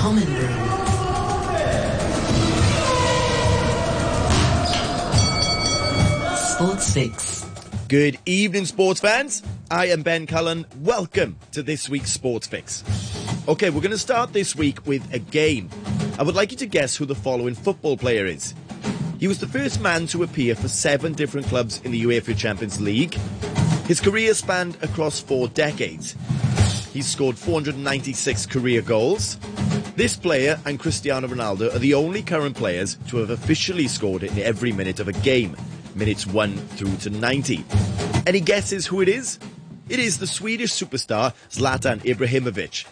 Common Room. Sports Fix. Good evening, sports fans. I am Ben Cullen. Welcome to this week's Sports Fix. Okay, we're going to start this week with a game. I would like you to guess who the following football player is. He was the first man to appear for seven different clubs in the UEFA Champions League. His career spanned across four decades. He's scored 496 career goals. This player and Cristiano Ronaldo are the only current players to have officially scored in every minute of a game, minutes 1 through to 90. Any guesses who it is? It is the Swedish superstar Zlatan Ibrahimovic.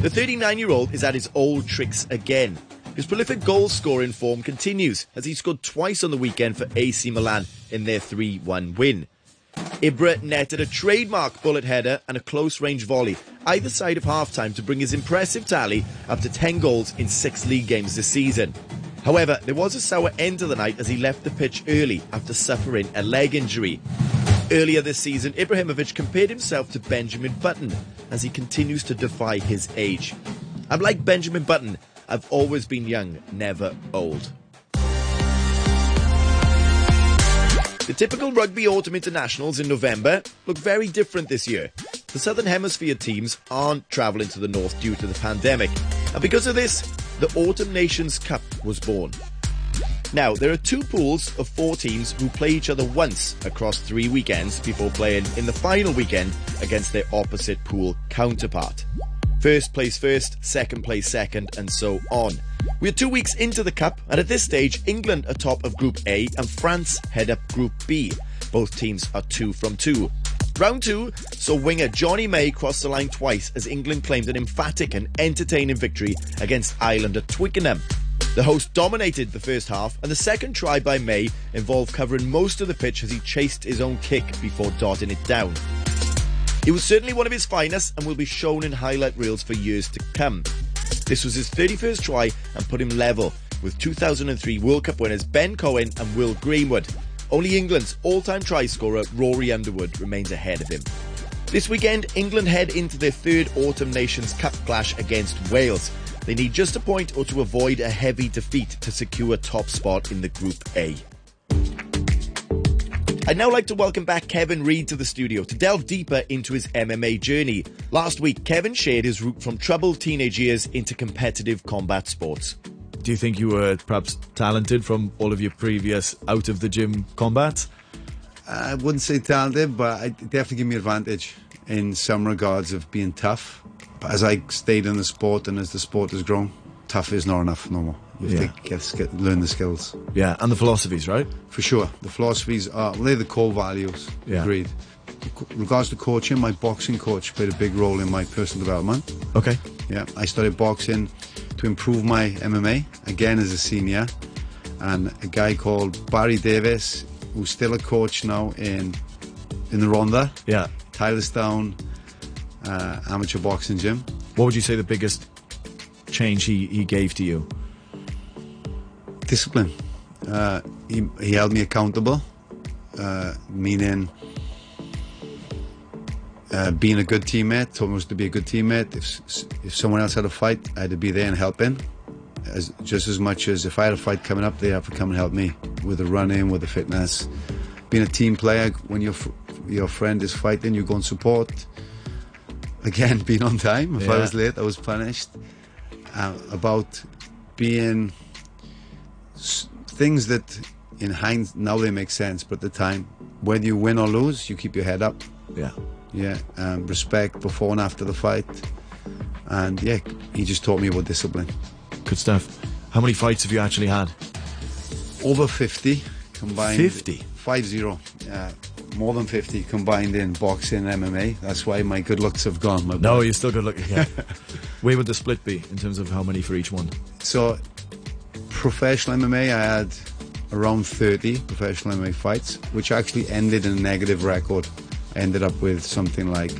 The 39 year old is at his old tricks again. His prolific goal scoring form continues as he scored twice on the weekend for AC Milan in their 3 1 win. Ibra netted a trademark bullet header and a close range volley either side of halftime to bring his impressive tally up to 10 goals in six league games this season. However, there was a sour end to the night as he left the pitch early after suffering a leg injury. Earlier this season, Ibrahimovic compared himself to Benjamin Button as he continues to defy his age. I'm like Benjamin Button, I've always been young, never old. The typical rugby autumn internationals in November look very different this year. The Southern Hemisphere teams aren't travelling to the north due to the pandemic, and because of this, the Autumn Nations Cup was born. Now, there are two pools of four teams who play each other once across three weekends before playing in the final weekend against their opposite pool counterpart. First place first, second place second, and so on. We're two weeks into the Cup, and at this stage, England are top of Group A and France head up Group B. Both teams are two from two. Round two saw winger Jonny May cross the line twice as England claimed an emphatic and entertaining victory against Ireland at Twickenham. The host dominated the first half, and the second try by May involved covering most of the pitch as he chased his own kick before darting it down. It was certainly one of his finest and will be shown in highlight reels for years to come. This was his 31st try and put him level with 2003 World Cup winners Ben Cohen and Will Greenwood. Only England's all-time try scorer Rory Underwood remains ahead of him. This weekend, England head into their third Autumn Nations Cup clash against Wales. They need just a point or to avoid a heavy defeat to secure top spot in the Group A. I'd now like to welcome back Kevin Reed to the studio to delve deeper into his MMA journey. Last week, Kevin shared his route from troubled teenage years into competitive combat sports. Do you think you were perhaps talented from all of your previous out of the gym combats? I wouldn't say talented, but it definitely gave me advantage in some regards of being tough. But as I stayed in the sport and as the sport has grown, tough is not enough no more. You have Yeah. to get, get, learn the skills. Yeah, and the philosophies, right? For sure. The philosophies are, they're the core values. Yeah. Agreed. In regards to coaching, my boxing coach played a big role in my personal development. Okay. Yeah, I started boxing to improve my MMA again as a senior, and a guy called Barry Davis, who's still a coach now in in the Rhondda, Yeah. Tylorstown uh, amateur boxing gym. What would you say the biggest change he, he gave to you? Discipline. Uh, he he held me accountable, uh, meaning. Uh, being a good teammate, told me to be a good teammate. If if someone else had a fight, I had to be there and help in, as just as much as if I had a fight coming up, they have to come and help me with the running, with the fitness. Being a team player, when your your friend is fighting, you go and support. Again, being on time. If I was late, I was punished. Uh, about being things that, in hind now they make sense, but at the time, whether you win or lose, you keep your head up. Yeah. Yeah, um, respect before and after the fight, and yeah, he just taught me about discipline. Good stuff. How many fights have you actually had? Over fifty combined. 50? Five zero. Uh, more than fifty combined in boxing and MMA. That's why my good looks have gone. No, you're still good looking. Yeah. Where would the split be in terms of how many for each one? So, professional MMA, I had around 30 professional MMA fights, which actually ended in a negative record. I ended up with something like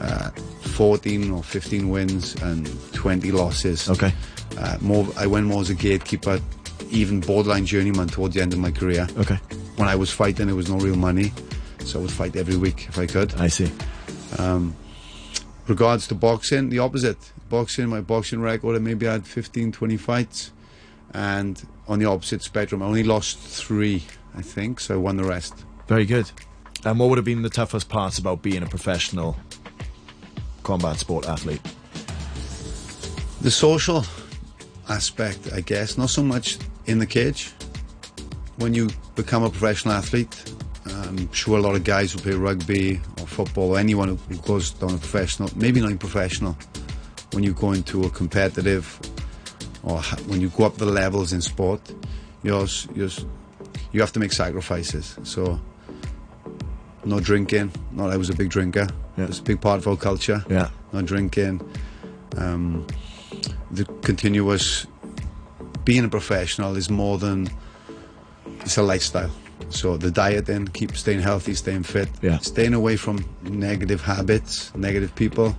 uh, 14 or 15 wins and 20 losses. Okay. Uh, more, I went more as a gatekeeper, even borderline journeyman towards the end of my career. Okay. When I was fighting, there was no real money, so I would fight every week if I could I see. Um, regards to boxing, the opposite. boxing, my boxing record, I maybe I had 15, 20 fights. And on the opposite spectrum, I only lost three, I think, so I won the rest. Very good. And what would have been the toughest parts about being a professional combat sport athlete? The social aspect, I guess, not so much in the cage. When you become a professional athlete, I'm sure a lot of guys who play rugby or football, or anyone who goes down a professional, maybe not even professional, when you go into a competitive or when you go up the levels in sport, you're, you're, you have to make sacrifices. So, no drinking. Not I was a big drinker. Yeah. It's a big part of our culture. Yeah. No drinking. Um, the continuous being a professional is more than it's a lifestyle. So the dieting, keep staying healthy, staying fit, Yeah. staying away from negative habits, negative people,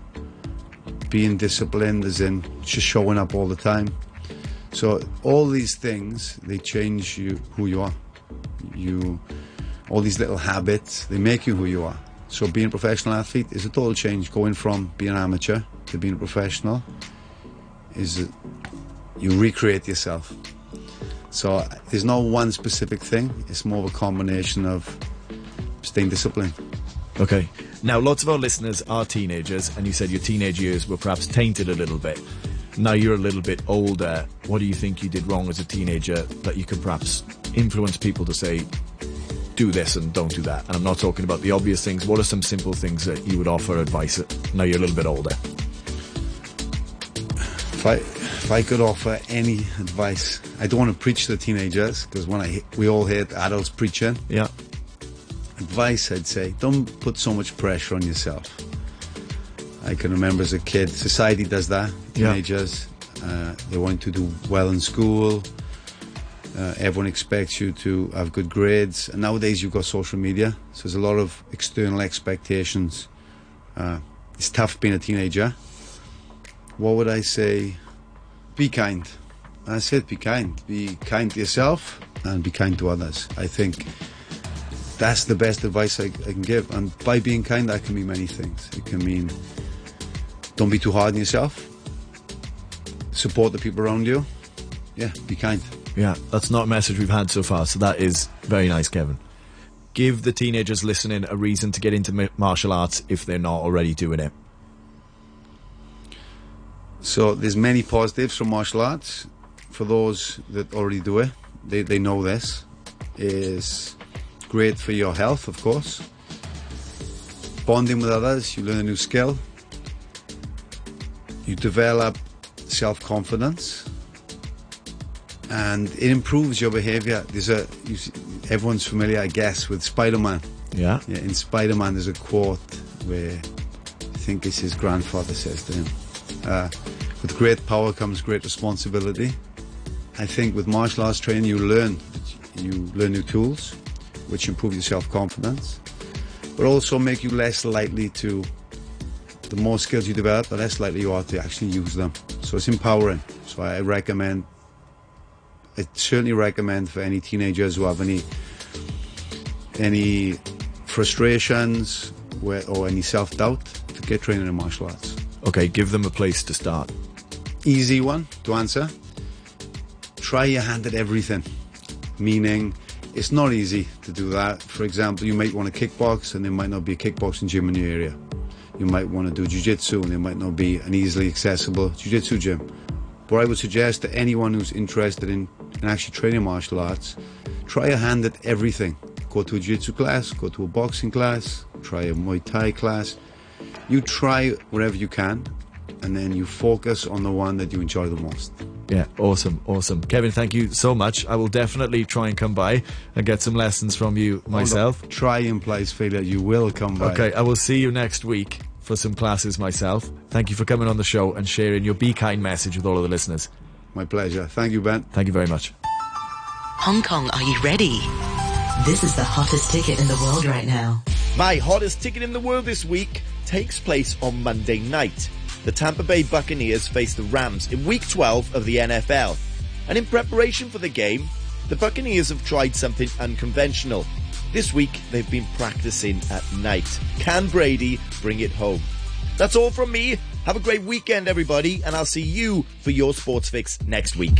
being disciplined, as in just showing up all the time. So all these things they change you who you are. You all these little habits they make you who you are. So being a professional athlete is a total change. Going from being an amateur to being a professional is you recreate yourself. So there's no one specific thing. It's more of a combination of staying disciplined. Okay. Now, lots of our listeners are teenagers, and you said your teenage years were perhaps tainted a little bit. Now you're a little bit older. What do you think you did wrong as a teenager that you could perhaps influence people to say, do this and don't do that? And I'm not talking about the obvious things. What are some simple things that you would offer advice now you're a little bit older? If I, if I could offer any advice, I don't want to preach to teenagers because when I we all hear adults preaching. Yeah. Advice, I'd say, don't put so much pressure on yourself. I can remember as a kid, society does that. Yeah. Teenagers, uh, they want to do well in school. Uh, everyone expects you to have good grades, and nowadays you've got social media, so there's a lot of external expectations. Uh, it's tough being a teenager. What would I say? Be kind. I said be kind. Be kind to yourself and be kind to others. I think that's the best advice I, I can give. And by being kind, that can mean many things. It can mean don't be too hard on yourself. Support the people around you. Yeah, be kind. Yeah, that's not a message we've had so far, so that is very nice, Kevin. Give the teenagers listening a reason to get into martial arts if they're not already doing it. So there's many positives from martial arts. For those that already do it, they, they know this is great for your health, of course. Bonding with others, you learn a new skill. You develop self confidence, and it improves your behavior. There's a you see, everyone's familiar, I guess, with Spider-Man. Yeah. Yeah, in Spider Man, there's a quote where I think it's his grandfather says to him, uh, With great power comes great responsibility. I think with martial arts training, you learn you learn new tools, which improve your self confidence, but also make you less likely to. The more skills you develop, the less likely you are to actually use them. So it's empowering. So I recommend. I certainly recommend for any teenagers who have any any frustrations or any self doubt to get training in martial arts. Okay, give them a place to start. Easy one to answer. Try your hand at everything. Meaning, it's not easy to do that. For example, you might want to kickbox and there might not be a kickboxing gym in your area. You might want to do jiu-jitsu and there might not be an easily accessible jiu-jitsu gym. But I would suggest to anyone who's interested in, in actually training martial arts, try a hand at everything. Go to a jiu-jitsu class, go to a boxing class, try a Muay Thai class. You try whatever you can, and then you focus on the one that you enjoy the most. Yeah, awesome, awesome. Kevin, thank you so much. I will definitely try and come by and get some lessons from you oh, myself. Although Try implies failure. You will come by. Okay, I will see you next week for some classes myself. Thank you for coming on the show and sharing your Be Kind message with all of the listeners. My pleasure. Thank you, Ben. Thank you very much. Hong Kong, are you ready? This is the hottest ticket in the world right now. My hottest ticket in the world this week takes place on Monday night. The Tampa Bay Buccaneers face the Rams in week 12 of the NFL. And in preparation for the game, the Buccaneers have tried something unconventional. This week, they've been practicing at night. Can Brady bring it home? That's all from me. Have a great weekend, everybody, and I'll see you for your sports fix next week.